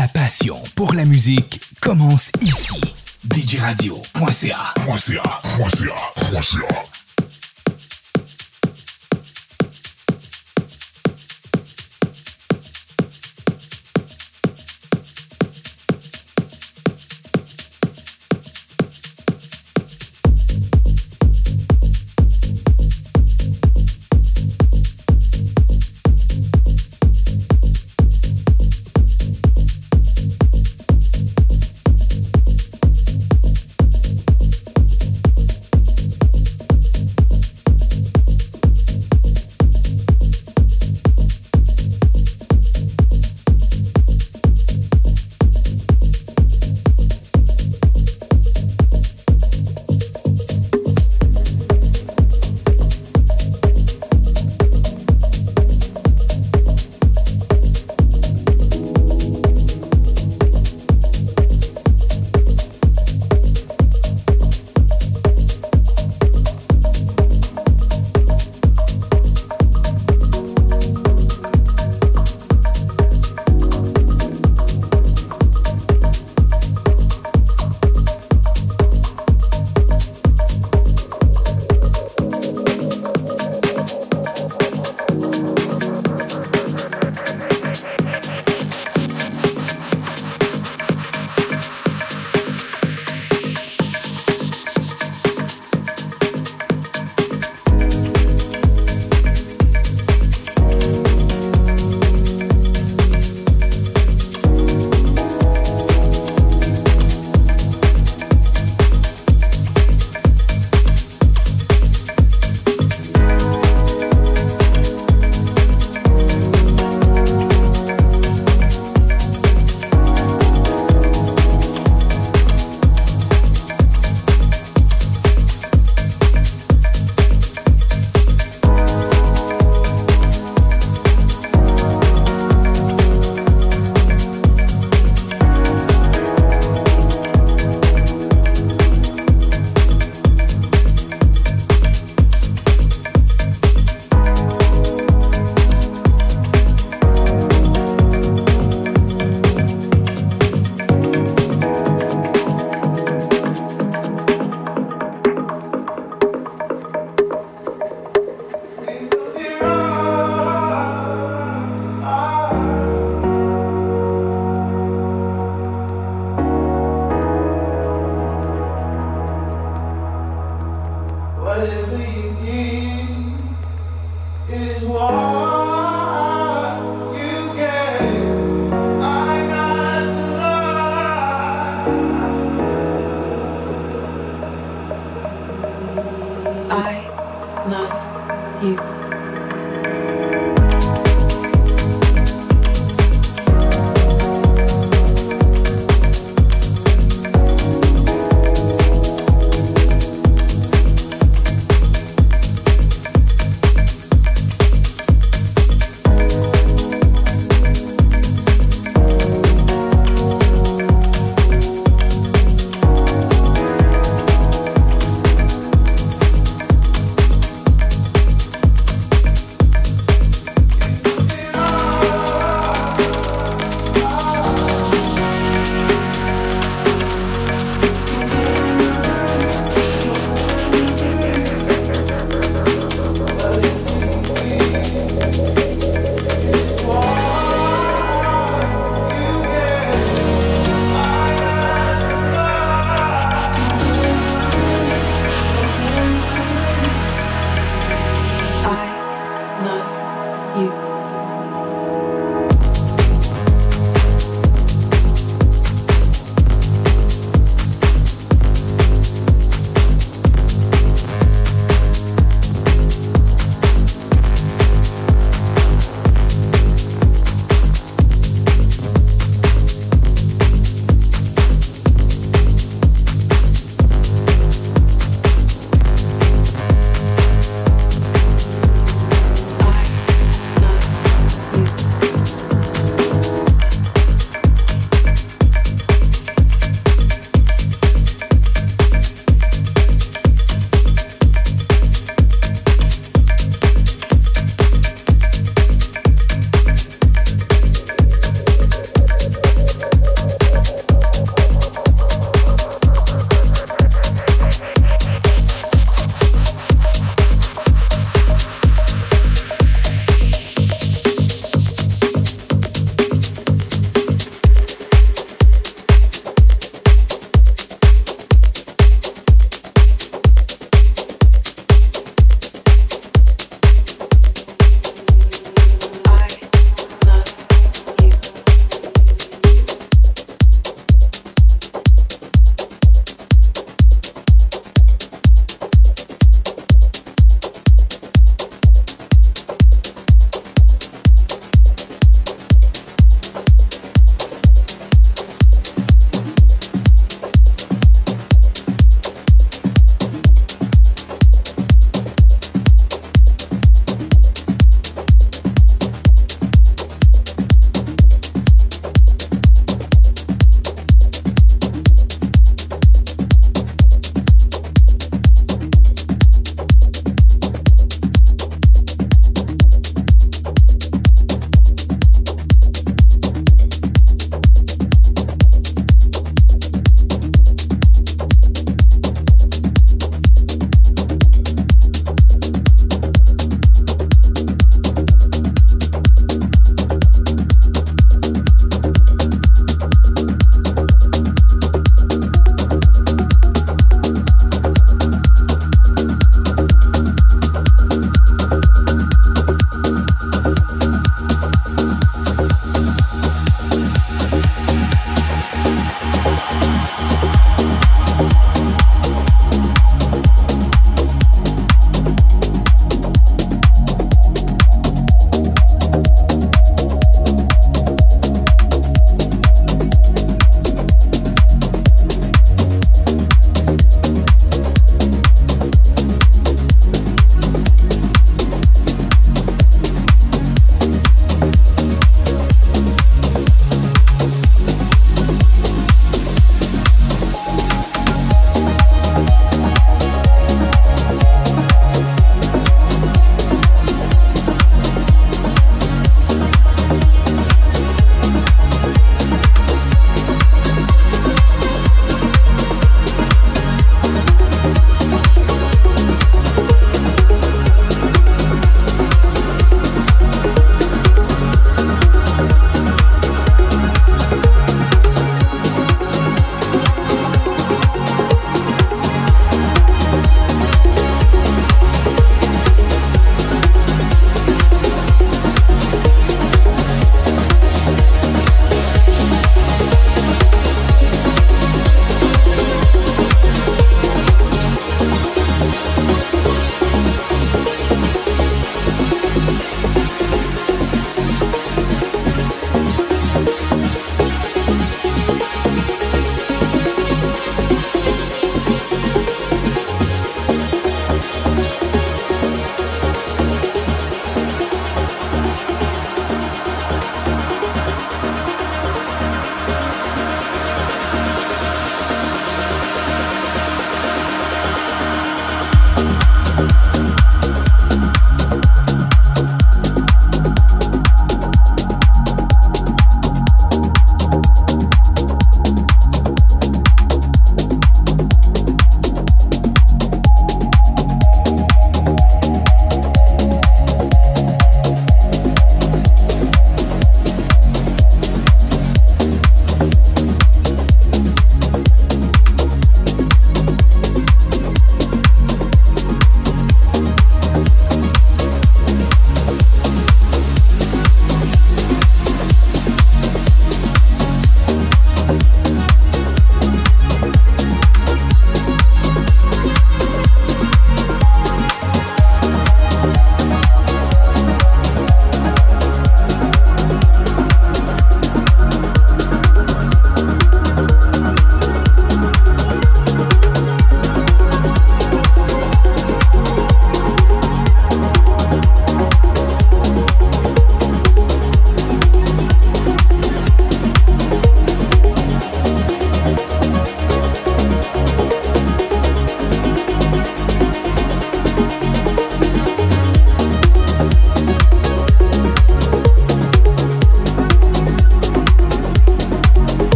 La passion pour la musique commence ici. DJRadio.ca. votre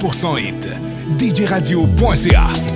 100% hit. djradio.ca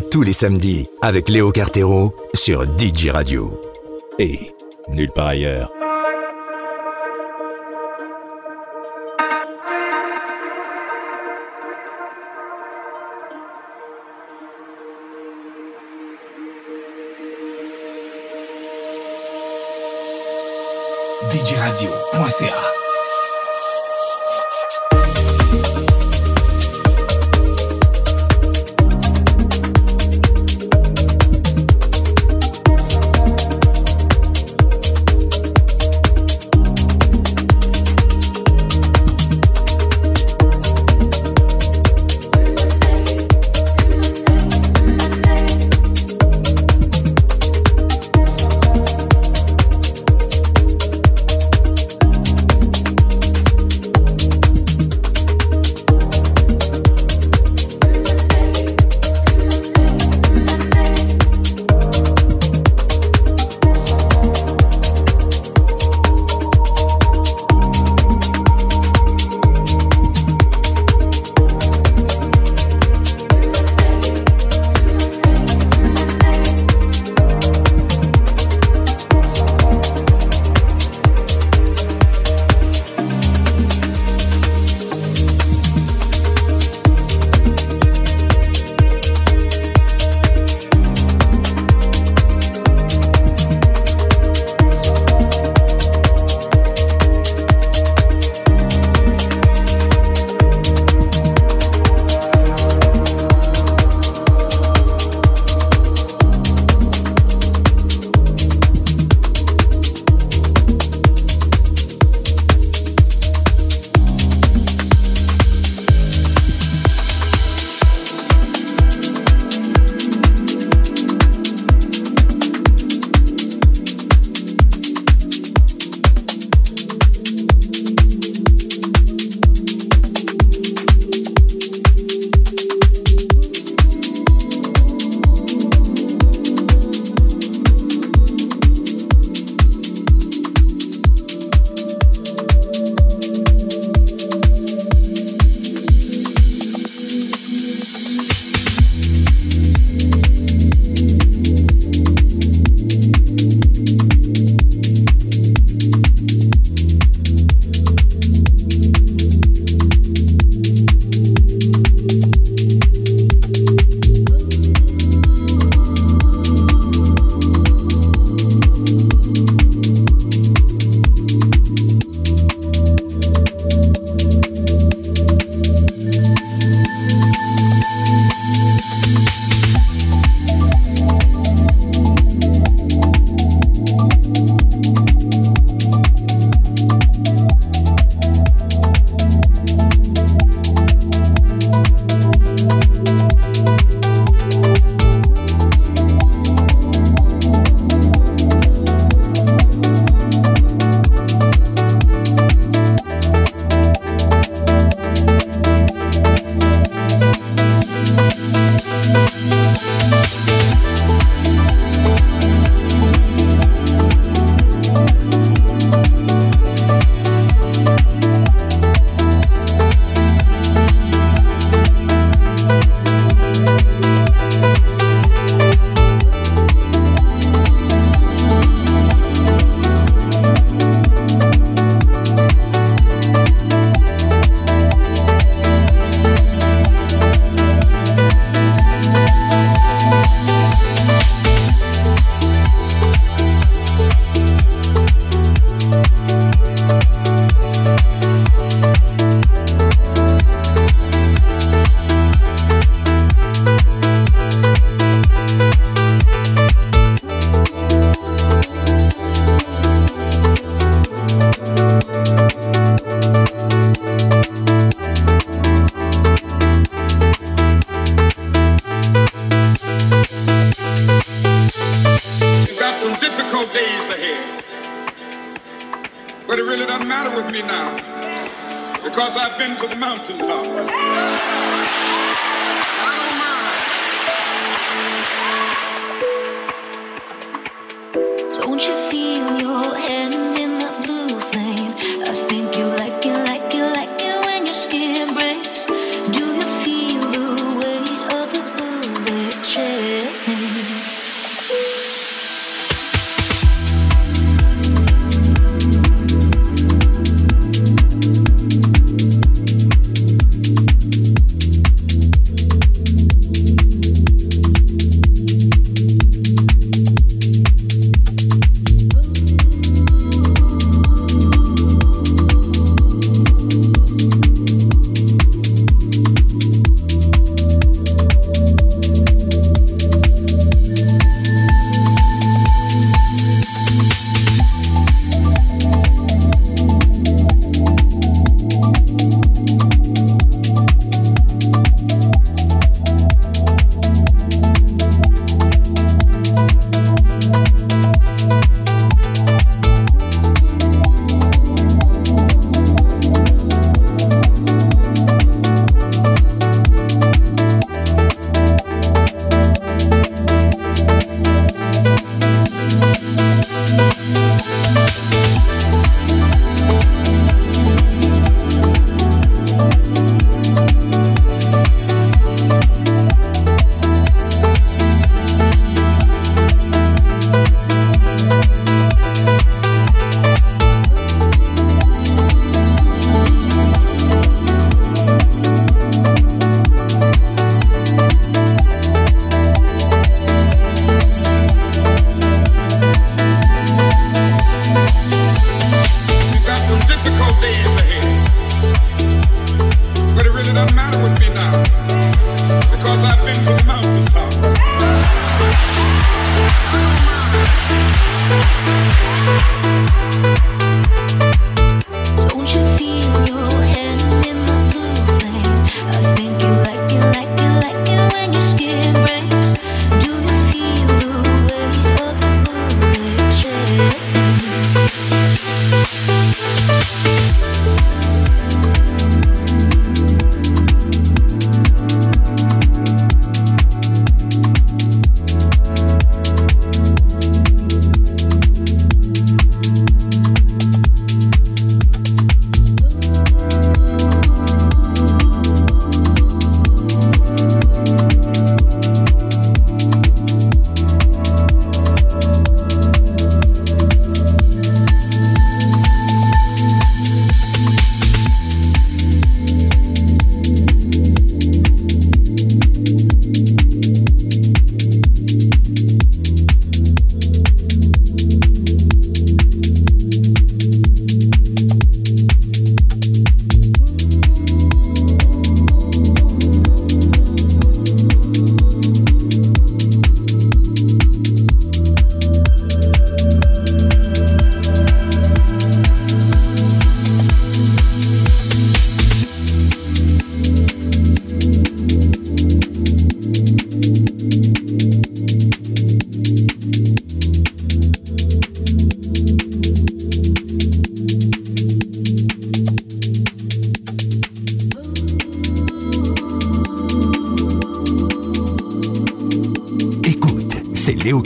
Tous les samedis avec Léo Cartero sur DJ Radio. Et nulle part ailleurs. because I've been to the mountaintop.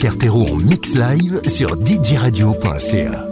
En mix live sur djradio.ca.